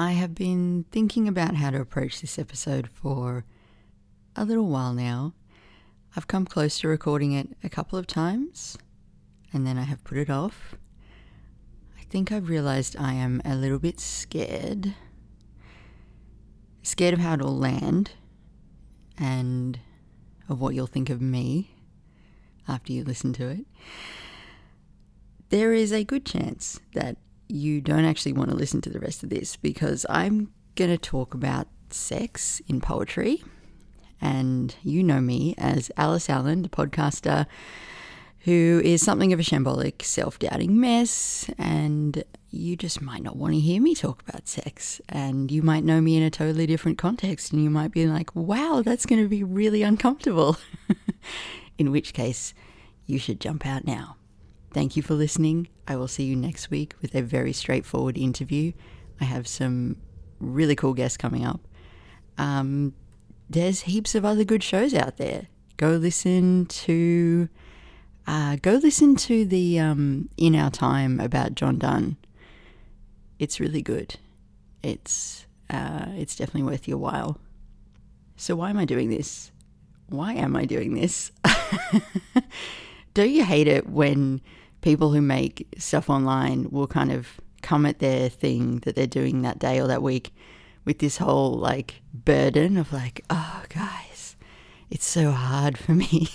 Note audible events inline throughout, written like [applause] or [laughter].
I have been thinking about how to approach this episode for a little while now. I've come close to recording it a couple of times and then I have put it off. I think I've realized I am a little bit scared. Scared of how it'll land and of what you'll think of me after you listen to it. There is a good chance that you don't actually want to listen to the rest of this because I'm going to talk about sex in poetry. And you know me as Alice Allen, the podcaster who is something of a shambolic, self doubting mess. And you just might not want to hear me talk about sex. And you might know me in a totally different context. And you might be like, wow, that's going to be really uncomfortable. [laughs] in which case, you should jump out now. Thank you for listening. I will see you next week with a very straightforward interview. I have some really cool guests coming up. Um, there's heaps of other good shows out there. Go listen to, uh, go listen to the um, In Our Time about John Donne. It's really good. It's uh, it's definitely worth your while. So why am I doing this? Why am I doing this? [laughs] Don't you hate it when people who make stuff online will kind of come at their thing that they're doing that day or that week with this whole like burden of like, oh, guys, it's so hard for me.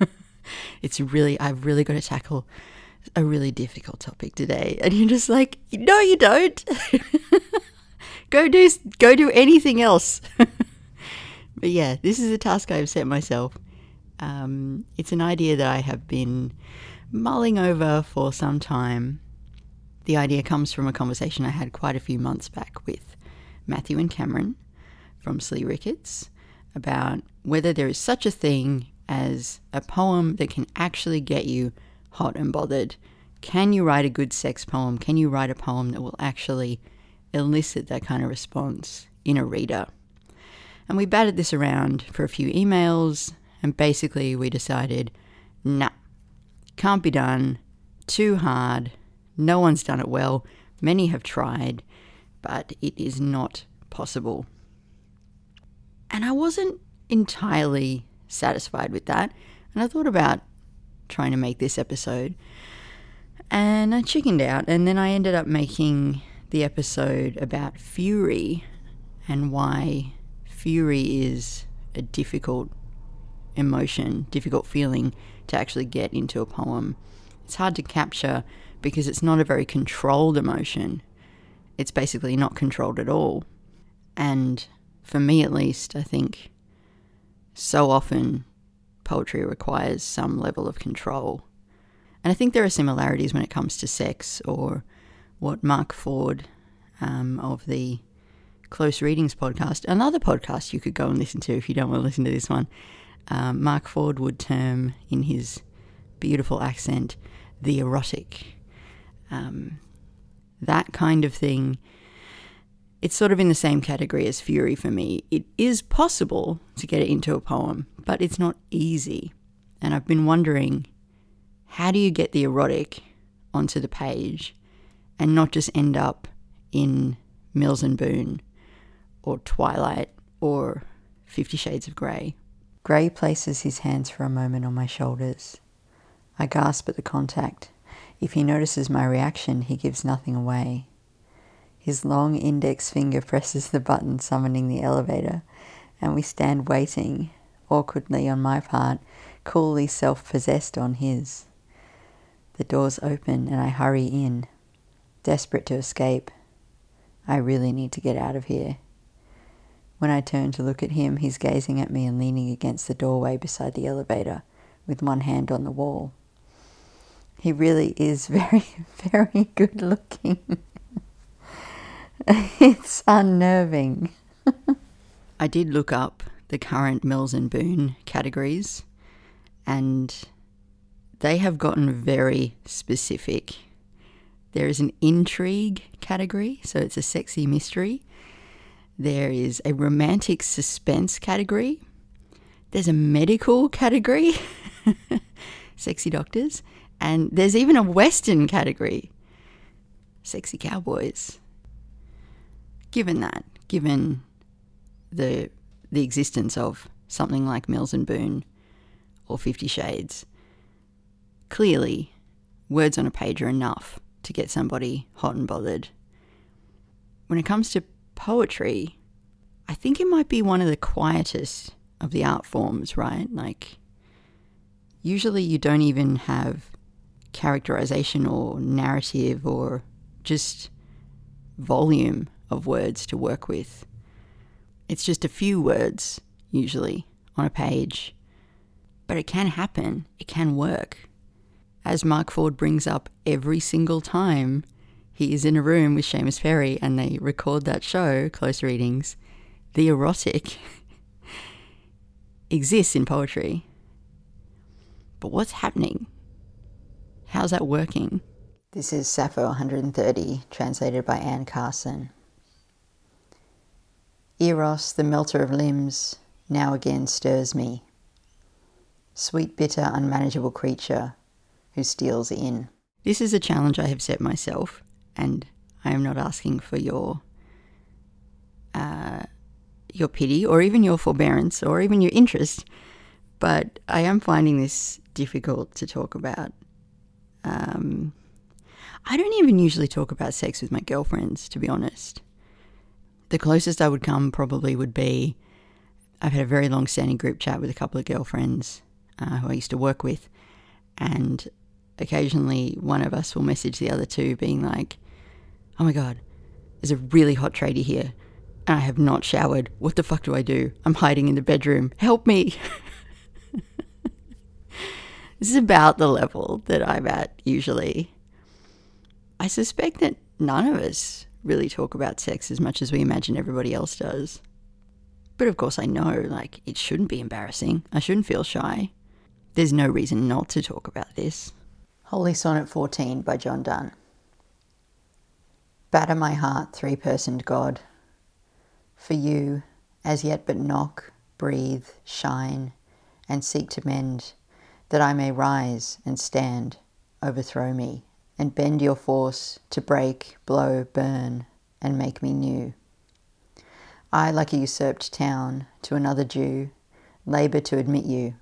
[laughs] it's really, I've really got to tackle a really difficult topic today. And you're just like, no, you don't. [laughs] go do, go do anything else. [laughs] but yeah, this is a task I've set myself. Um, it's an idea that I have been mulling over for some time. The idea comes from a conversation I had quite a few months back with Matthew and Cameron from Slee Ricketts about whether there is such a thing as a poem that can actually get you hot and bothered. Can you write a good sex poem? Can you write a poem that will actually elicit that kind of response in a reader? And we batted this around for a few emails, and basically we decided nah, can't be done. Too hard. No one's done it well. Many have tried, but it is not possible. And I wasn't entirely satisfied with that. And I thought about trying to make this episode. And I chickened out. And then I ended up making the episode about fury and why fury is a difficult emotion, difficult feeling to actually get into a poem. It's hard to capture because it's not a very controlled emotion. It's basically not controlled at all. And for me at least, I think so often poetry requires some level of control. And I think there are similarities when it comes to sex or what Mark Ford um, of the Close Readings podcast, another podcast you could go and listen to if you don't want to listen to this one, um, Mark Ford would term in his beautiful accent the erotic. Um, that kind of thing, it's sort of in the same category as fury for me. It is possible to get it into a poem, but it's not easy. And I've been wondering how do you get the erotic onto the page and not just end up in Mills and Boon or Twilight or Fifty Shades of Grey? Grey places his hands for a moment on my shoulders. I gasp at the contact. If he notices my reaction, he gives nothing away. His long index finger presses the button summoning the elevator, and we stand waiting, awkwardly on my part, coolly self possessed on his. The doors open and I hurry in, desperate to escape. I really need to get out of here. When I turn to look at him, he's gazing at me and leaning against the doorway beside the elevator with one hand on the wall. He really is very, [laughs] very good looking. [laughs] it's unnerving. I did look up the current Mills and Boon categories, and they have gotten very specific. There is an intrigue category, so it's a sexy mystery. There is a romantic suspense category. There's a medical category, [laughs] sexy doctors. And there's even a Western category, sexy cowboys. given that, given the the existence of something like Mills and Boon or Fifty Shades, clearly words on a page are enough to get somebody hot and bothered. When it comes to poetry, I think it might be one of the quietest of the art forms, right? Like, usually you don't even have characterization or narrative or just volume of words to work with. It's just a few words, usually, on a page. But it can happen, it can work. As Mark Ford brings up every single time he is in a room with Seamus Perry and they record that show, Close Readings, the erotic [laughs] exists in poetry. But what's happening? How's that working? This is Sappho 130, translated by Anne Carson. Eros, the melter of limbs, now again stirs me. Sweet, bitter, unmanageable creature who steals in. This is a challenge I have set myself, and I am not asking for your uh, your pity or even your forbearance or even your interest, but I am finding this difficult to talk about. Um, I don't even usually talk about sex with my girlfriends, to be honest. The closest I would come probably would be I've had a very long standing group chat with a couple of girlfriends uh, who I used to work with, and occasionally one of us will message the other two being like, Oh my god, there's a really hot tradie here, and I have not showered. What the fuck do I do? I'm hiding in the bedroom. Help me! [laughs] this is about the level that I'm at usually. I suspect that none of us really talk about sex as much as we imagine everybody else does. But of course, I know, like, it shouldn't be embarrassing. I shouldn't feel shy. There's no reason not to talk about this. Holy Sonnet 14 by John Donne. Batter my heart, three personed God. For you, as yet but knock, breathe, shine, and seek to mend, that I may rise and stand, overthrow me and bend your force to break, blow, burn, and make me new. I, like a usurped town, to another due, labour to admit you,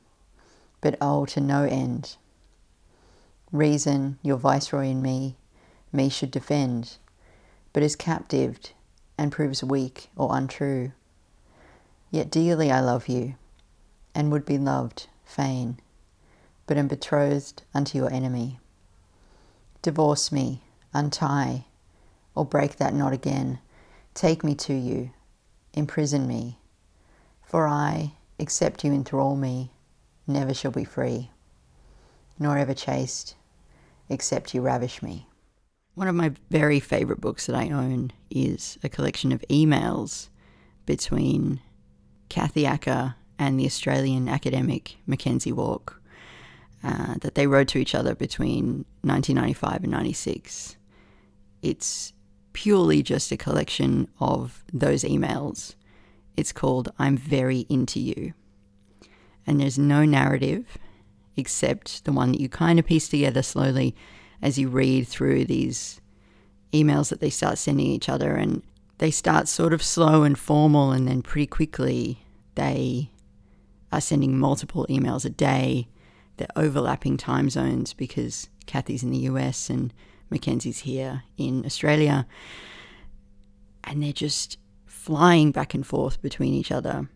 but oh, to no end. Reason, your viceroy in me, me should defend, but is captived and proves weak or untrue. Yet dearly I love you, and would be loved, fain, but am betrothed unto your enemy. Divorce me, untie, or break that knot again. Take me to you, imprison me. For I, except you enthrall me, never shall be free, nor ever chaste, except you ravish me. One of my very favourite books that I own is a collection of emails between Kathy Acker and the Australian academic McKenzie Wark. Uh, that they wrote to each other between 1995 and 96. It's purely just a collection of those emails. It's called I'm Very Into You. And there's no narrative except the one that you kind of piece together slowly as you read through these emails that they start sending each other. And they start sort of slow and formal, and then pretty quickly they are sending multiple emails a day They're overlapping time zones because Kathy's in the US and McKenzie's here in Australia. And they're just flying back and forth between each other.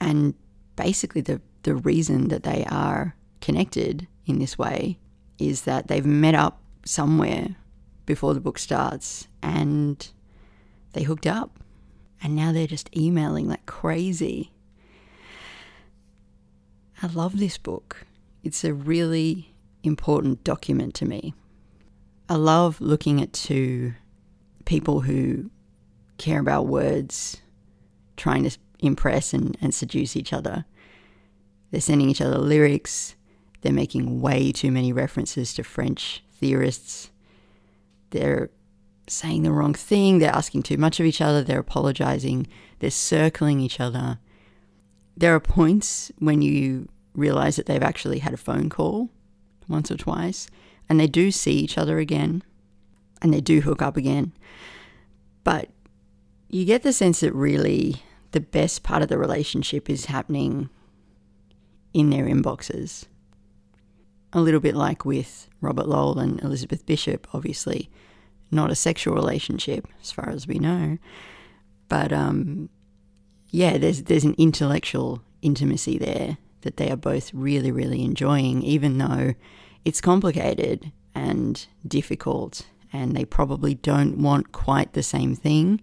And basically, the, the reason that they are connected in this way is that they've met up somewhere before the book starts and they hooked up. And now they're just emailing like crazy. I love this book. It's a really important document to me. I love looking at two people who care about words, trying to impress and, and seduce each other. They're sending each other lyrics. They're making way too many references to French theorists. They're saying the wrong thing. They're asking too much of each other. They're apologizing. They're circling each other. There are points when you realize that they've actually had a phone call once or twice and they do see each other again and they do hook up again. But you get the sense that really the best part of the relationship is happening in their inboxes. A little bit like with Robert Lowell and Elizabeth Bishop, obviously, not a sexual relationship as far as we know, but um, yeah, there's there's an intellectual intimacy there that they are both really really enjoying, even though it's complicated and difficult, and they probably don't want quite the same thing.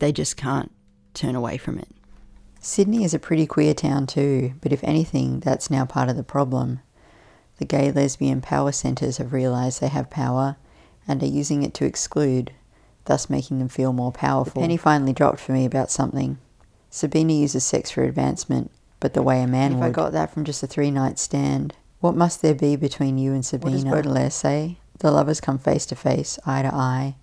They just can't turn away from it. Sydney is a pretty queer town too, but if anything, that's now part of the problem. The gay lesbian power centres have realised they have power and are using it to exclude, thus making them feel more powerful. The penny finally dropped for me about something. Sabina uses sex for advancement, but the way a man if would. I got that from just a three night stand, what must there be between you and Sabina? What does Baudelaire say? The lovers come face to face, eye to eye,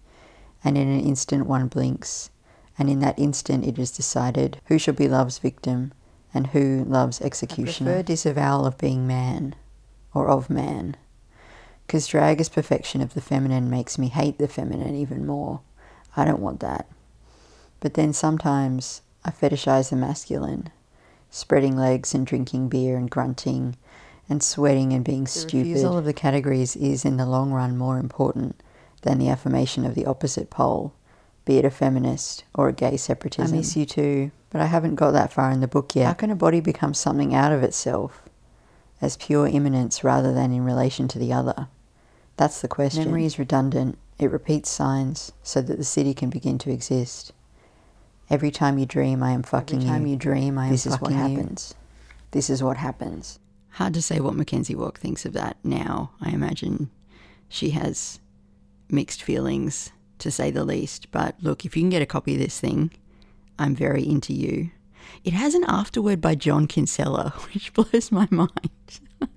and in an instant one blinks, and in that instant it is decided who shall be love's victim and who love's executioner. I prefer disavowal of being man, or of man, because drag as perfection of the feminine makes me hate the feminine even more. I don't want that. But then sometimes I fetishize the masculine, spreading legs and drinking beer and grunting and sweating and being the stupid. The refusal of the categories is in the long run more important than the affirmation of the opposite pole, be it a feminist or a gay separatism. I miss you too, but I haven't got that far in the book yet. How can a body become something out of itself, as pure immanence rather than in relation to the other? That's the question. Memory is redundant. It repeats signs so that the city can begin to exist. Every time you dream, I am fucking Every time you. you dream, I am this is what happens. You. This is what happens. Hard to say what McKenzie Wark thinks of that now. I imagine she has mixed feelings, to say the least. But look, if you can get a copy of this thing, I'm very into you. It has an afterword by John Kinsella, [laughs] which blows my mind. [laughs]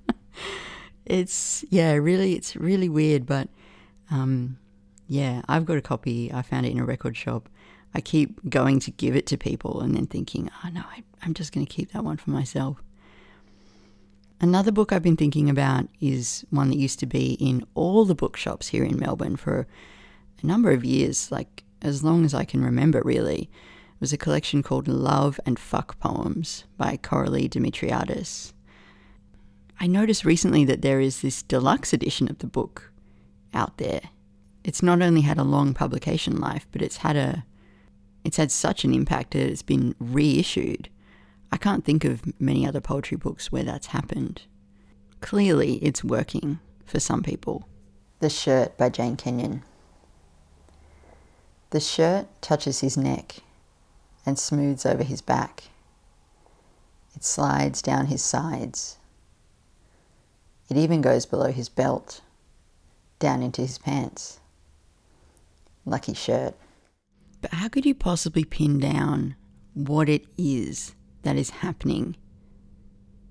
it's yeah, really, it's really weird, but um, yeah, I've got a copy. I found it in a record shop. I keep going to give it to people and then thinking, oh no, I, I'm just going to keep that one for myself. Another book I've been thinking about is one that used to be in all the bookshops here in Melbourne for a number of years, like as long as I can remember, really. Was a collection called Love and Fuck Poems by Koraly Dimitriadis. I noticed recently that there is this deluxe edition of the book out there. It's not only had a long publication life, but it's had a it's had such an impact that it's been reissued. I can't think of many other poetry books where that's happened. Clearly, it's working for some people. The Shirt by Jane Kenyon. The shirt touches his neck and smooths over his back. It slides down his sides. It even goes below his belt, down into his pants. Lucky shirt. But how could you possibly pin down what it is that is happening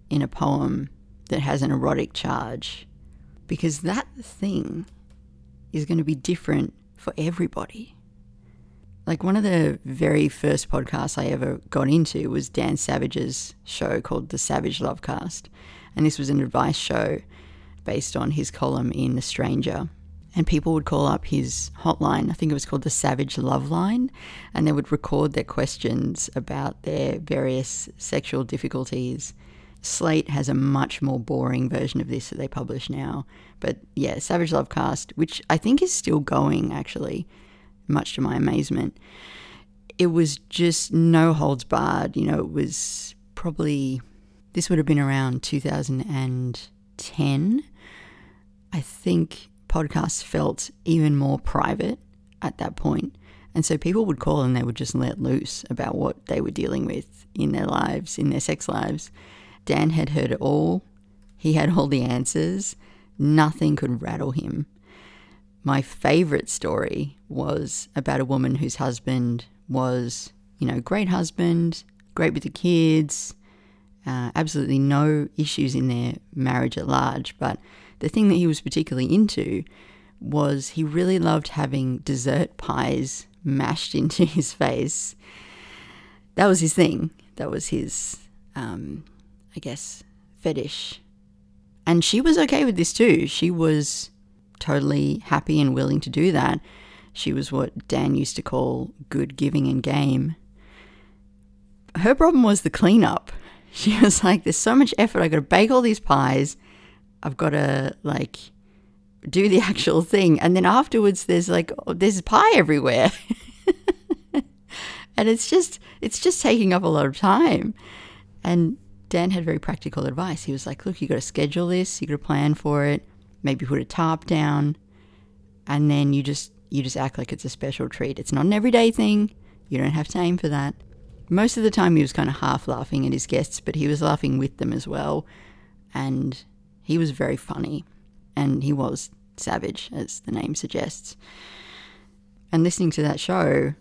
in a poem that has an erotic charge because that thing is going to be different for everybody. Like one of the very first podcasts I ever got into was Dan Savage's show called The Savage Lovecast. And this was an advice show based on his column in The Stranger and people would call up his hotline. I think it was called the Savage Love Line, and they would record their questions about their various sexual difficulties. Slate has a much more boring version of this that they publish now. But yeah, Savage Lovecast, which I think is still going actually, much to my amazement. It was just no holds barred. You know, it was probably, this would have been around 2010. I think podcasts felt even more private at that point. And so people would call and they would just let loose about what they were dealing with in their lives, in their sex lives. Dan had heard it all. He had all the answers. Nothing could rattle him. My favorite story was about a woman whose husband was, you know, great husband, great with the kids, uh, absolutely no issues in their marriage at large, but the thing that he was particularly into was he really loved having dessert pies mashed [laughs] into his face. That was his thing. That was his, um, I guess, fetish. And she was okay with this too. She was totally happy and willing to do that. She was what Dan used to call good giving and game. Her problem was the cleanup. [laughs] She was like, There's so much effort. I've got to bake all these pies. I've got to, like, do the [laughs] actual thing. And then afterwards, there's like, oh, there's pie everywhere. [laughs] and it's just, it's just taking up a lot of time. And Dan had very practical advice. He was like, look, you got to schedule this, you got to plan for it, maybe put a tarp down, and then you just you just act like it's a special treat. It's not an everyday thing. You don't have to aim for that. Most of the time he was kind of half laughing at his guests, but he was laughing with them as well. And he was very funny. And he was savage, as the name suggests. And listening to that show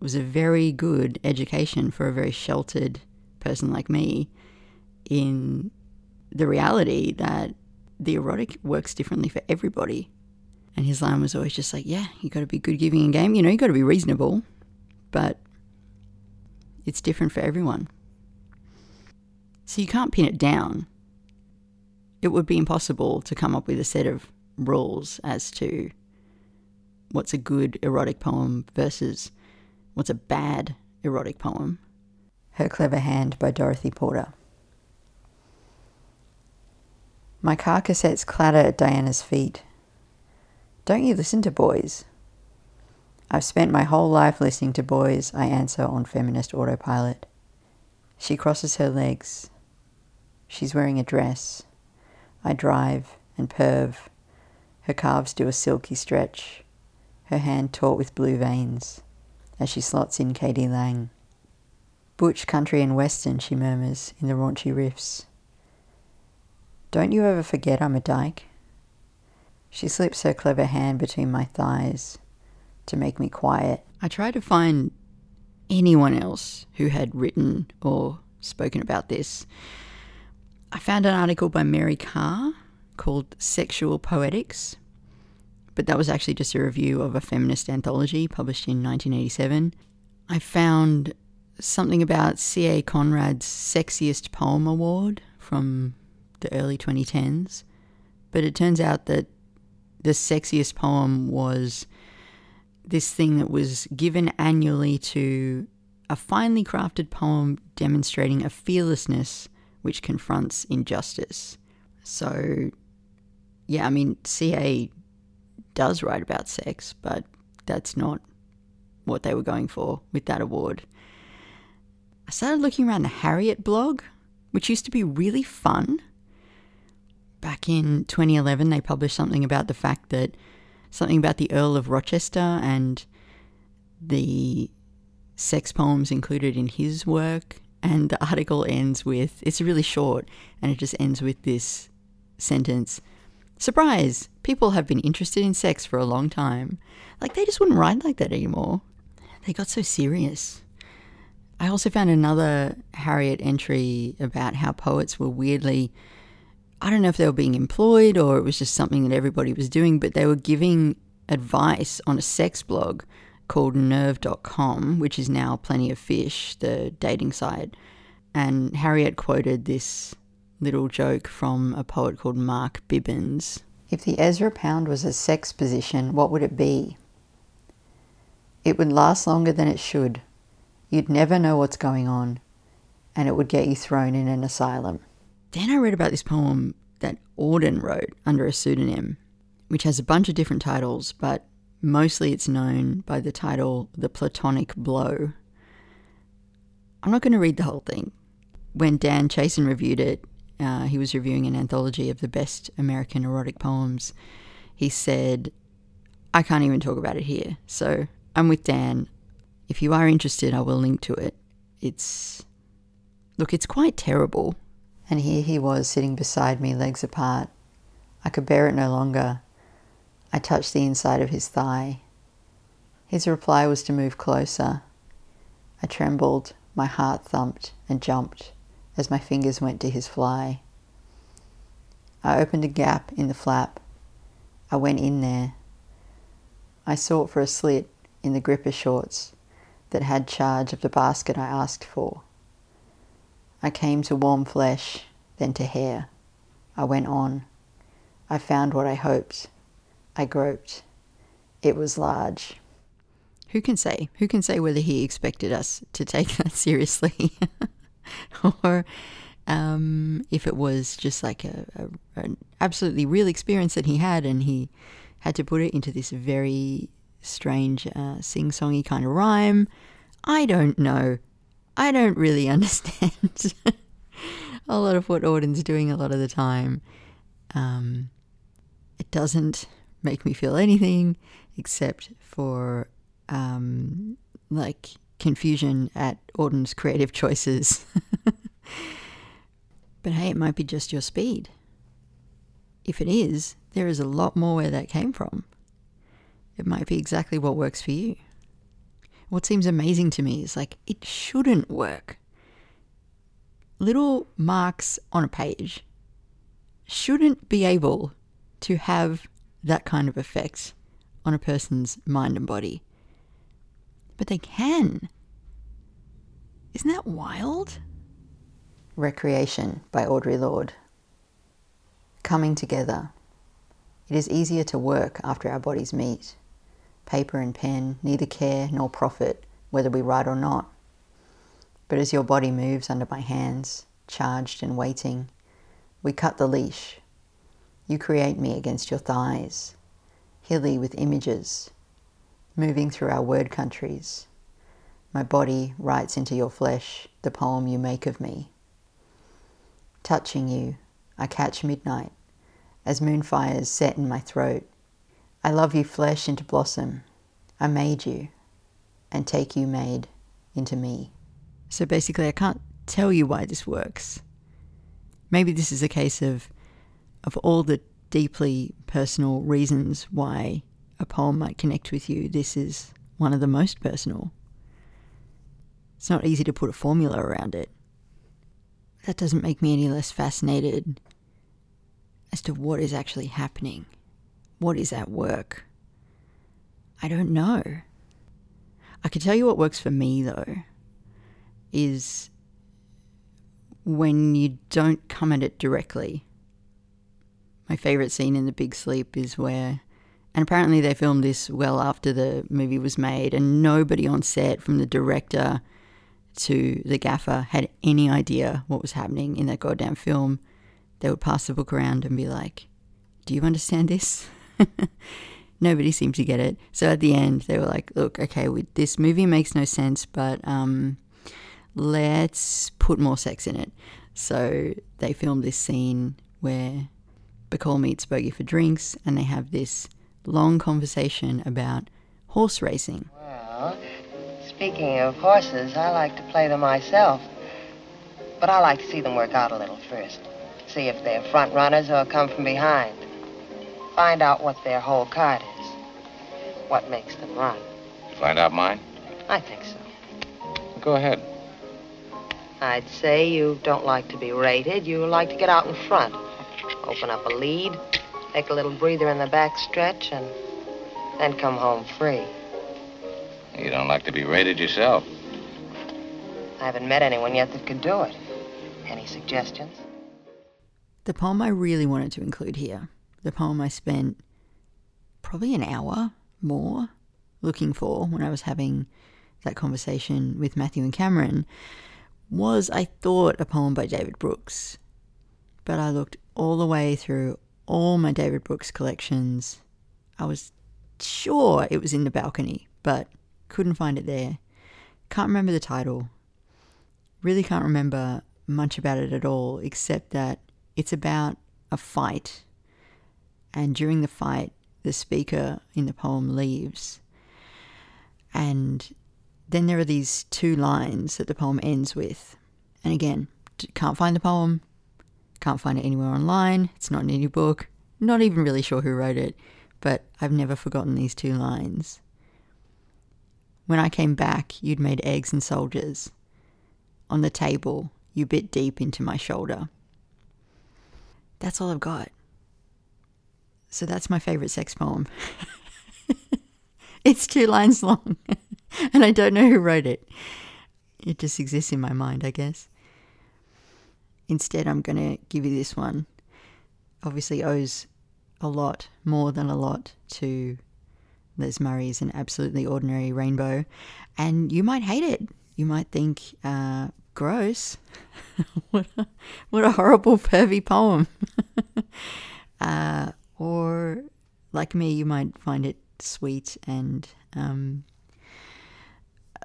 was a very good education for a very sheltered person like me in the reality that the erotic works differently for everybody. And his line was always just like, yeah, you got to be good giving a game. You know, you got to be reasonable, but it's different for everyone. So you can't pin it down. It would be impossible to come up with a set of rules as to what's a good erotic poem versus what's a bad erotic poem. Her Clever Hand by Dorothy Porter. My car cassettes clatter at Diana's feet. Don't you listen to boys? I've spent my whole life listening to boys, I answer on feminist autopilot. She crosses her legs. She's wearing a dress. I drive and perv. Her calves do a silky stretch, her hand taut with blue veins, as she slots in k.d. lang. Butch, country, and western, she murmurs in the raunchy riffs. Don't you ever forget I'm a dyke? She slips her clever hand between my thighs to make me quiet. I tried to find anyone else who had written or spoken about this. I found an article by Mary Karr called Sexual Poetics, but that was actually just a review of a feminist anthology published in 1987. I found something about C.A. Conrad's Sexiest Poem Award from the early 2010s. But it turns out that the sexiest poem was this thing that was given annually to a finely crafted poem demonstrating a fearlessness which confronts injustice. So, yeah, I mean, CA does write about sex, but that's not what they were going for with that award. I started looking around the Harriet blog, which used to be really fun. Back in 2011, they published something about the fact that something about the Earl of Rochester and the sex poems included in his work. And the article ends with it's really short and it just ends with this sentence Surprise! People have been interested in sex for a long time. Like, they just wouldn't write like that anymore. They got so serious. I also found another Harriet entry about how poets were weirdly, I don't know if they were being employed or it was just something that everybody was doing, but they were giving advice on a sex blog called nerve.com, which is now Plenty of Fish, the dating site. And Harriet quoted this little joke from a poet called Mark Bibbins. If the Ezra Pound was a sex position, what would it be? It would last longer than it should You'd never know what's going on, and it would get you thrown in an asylum. Then I read about this poem that Auden wrote under a pseudonym, which has a bunch of different titles, but mostly it's known by the title The Platonic Blow. I'm not going to read the whole thing. When Dan Chiasson reviewed it, uh, he was reviewing an anthology of the best American erotic poems. He said, I can't even talk about it here. So I'm with Dan. If you are interested, I will link to it. It's. Look, it's quite terrible. And here he was sitting beside me, legs apart. I could bear it no longer. I touched the inside of his thigh. His reply was to move closer. I trembled, my heart thumped and jumped as my fingers went to his fly. I opened a gap in the flap. I went in there. I sought for a slit in the gripper shorts that had charge of the basket I asked for. I came to warm flesh, then to hair. I went on. I found what I hoped. I groped. it was large. Who can say? Who can say whether he expected us to take [laughs] that seriously? [laughs] or um, if it was just like a, a, an absolutely real experience that he had and he had to put it into this very strange uh, sing-songy kind of rhyme. I don't know. I don't really [laughs] understand a lot of what Auden's doing a lot of the time. Um, it doesn't make me feel anything except for um, like confusion at Auden's creative choices. [laughs] but hey, it might be just your speed. If it is, there is a lot more where that came from. It might be exactly what works for you. What seems amazing to me is like, it shouldn't work. Little marks on a page shouldn't be able to have that kind of effect on a person's mind and body. But they can. Isn't that wild? Recreation by Audre Lorde. Coming together. It is easier to work after our bodies meet. Paper and pen neither care nor profit whether we write or not. But as your body moves under my hands, charged and waiting, we cut the leash. You create me against your thighs, hilly with images, moving through our word countries. My body writes into your flesh the poem you make of me. Touching you, I catch midnight as moonfires set in my throat. I love you flesh into blossom. I made you and take you made into me. So basically, I can't tell you why this works. Maybe this is a case of of all the deeply personal reasons why a poem might connect with you, this is one of the most personal. It's not easy to put a formula around it. That doesn't make me any less fascinated as to what is actually happening. What is at work? I don't know. I can tell you what works for me though is when you don't come at it directly. My favorite scene in The Big Sleep is where and apparently, they filmed this well after the movie was made, and nobody on set, from the director to the gaffer, had any idea what was happening in that goddamn film. They would pass the book around and be like, Do you understand this? [laughs] [laughs] nobody seemed to get it. So at the end, they were like, Look, okay, we, this movie makes no sense, but um, let's put more sex in it. So they filmed this scene where Bacall meets Bogey for drinks, and they have this long conversation about horse racing. Well, speaking of horses, I like to play them myself. But I like to see them work out a little first. See if they're front runners or come from behind. Find out what their whole card is. What makes them run. Find out mine? I think so. Go ahead. I'd say you don't like to be rated. You like to get out in front. Open up a lead, Take a little breather in the back stretch and then come home free. You don't like to be rated yourself. I haven't met anyone yet that could do it. Any suggestions? The poem I really wanted to include here, the poem I spent probably an hour more looking for when I was having that conversation with Matthew and Cameron, was, I thought, a poem by David Brooks. But I looked all the way through all my David Brooks collections. I was sure it was in the balcony, but couldn't find it there. Can't remember the title. Really can't remember much about it at all, except that it's about a fight. And during the fight, the speaker in the poem leaves. And then there are these two lines that the poem ends with. And again, can't find the poem, can't find it anywhere online. It's not in any book. Not even really sure who wrote it, but I've never forgotten these two lines. When I came back, you'd made eggs and soldiers. On the table, you bit deep into my shoulder. That's all I've got. So that's my favorite sex poem. [laughs] it's two lines long, [laughs] and I don't know who wrote it. It just exists in my mind, I guess. Instead, I'm going to give you this one. Obviously, owes a lot, more than a lot, to Les Murray's an absolutely ordinary rainbow, and you might hate it. You might think, uh, gross. [laughs] what, a, what a horrible, pervy poem. uh, like me, you might find it sweet and, um,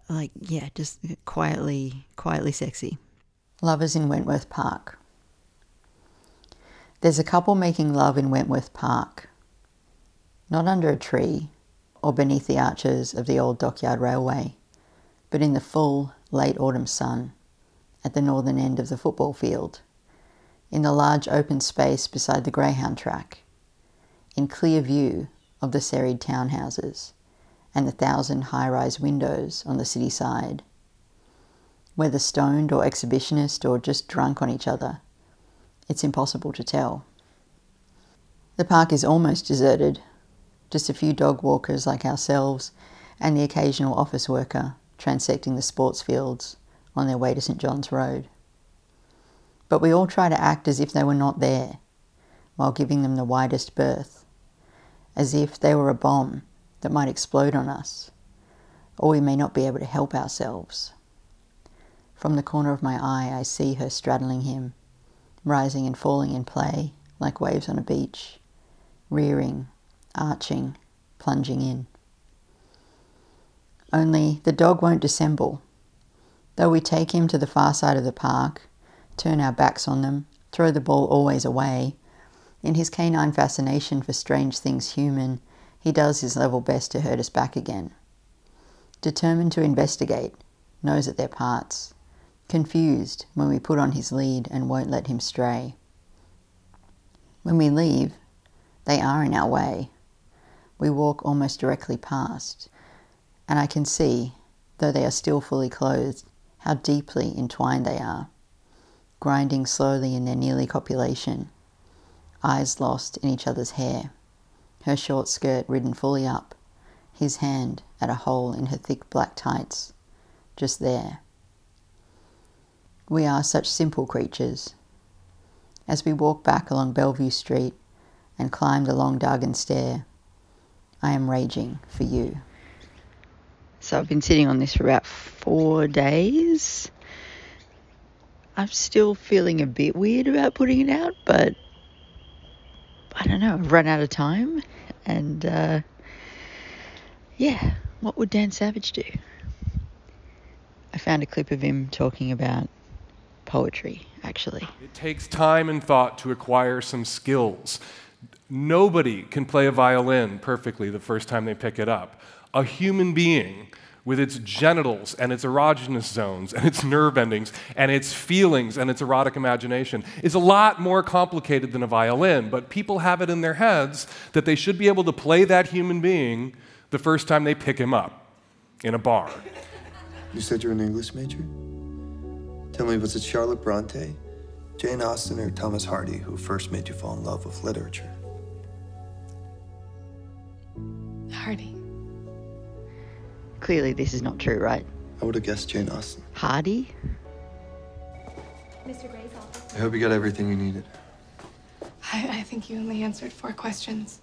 like, yeah, just quietly, quietly sexy. Lovers in Wentworth Park. There's a couple making love in Wentworth Park. Not under a tree or beneath the arches of the old dockyard railway, but in the full late autumn sun at the northern end of the football field, in the large open space beside the greyhound track, in clear view of the serried townhouses and the thousand high rise windows on the city side. Whether stoned or exhibitionist or just drunk on each other, it's impossible to tell. The park is almost deserted, just a few dog walkers like ourselves and the occasional office worker transecting the sports fields on their way to St John's Road. But we all try to act as if they were not there, while giving them the widest berth, as if they were a bomb that might explode on us, or we may not be able to help ourselves. From the corner of my eye, I see her straddling him, rising and falling in play like waves on a beach, rearing, arching, plunging in. Only the dog won't dissemble. Though we take him to the far side of the park, turn our backs on them, throw the ball always away, in his canine fascination for strange things human, he does his level best to hurt us back again. Determined to investigate, knows that they're parts, confused when we put on his lead and won't let him stray. When we leave, they are in our way. We walk almost directly past, and I can see, though they are still fully clothed, how deeply entwined they are, grinding slowly in their nearly copulation, eyes lost in each other's hair, her short skirt ridden fully up, his hand at a hole in her thick black tights, just there we are such simple creatures. As we walk back along Bellevue Street and climb the long Dargan stair, I am raging for you. So I've been sitting on this for about four days. I'm still feeling a bit weird about putting it out, but I don't know. Run out of time, and uh, yeah, what would Dan Savage do? I found a clip of him talking about poetry, actually. It takes time and thought to acquire some skills. Nobody can play a violin perfectly the first time they pick it up. A human being with its genitals and its erogenous zones and its nerve endings and its feelings and its erotic imagination is a lot more complicated than a violin, but people have it in their heads that they should be able to play that human being the first time they pick him up in a bar. You said you're an English major? Tell me, was it Charlotte Bronte, Jane Austen, or Thomas Hardy who first made you fall in love with literature? Hardy. Clearly, this is not true, right? I would have guessed Jane Austen. Hardy? Mr. Grey's office. I hope you got everything you needed. I, I think you only answered four questions.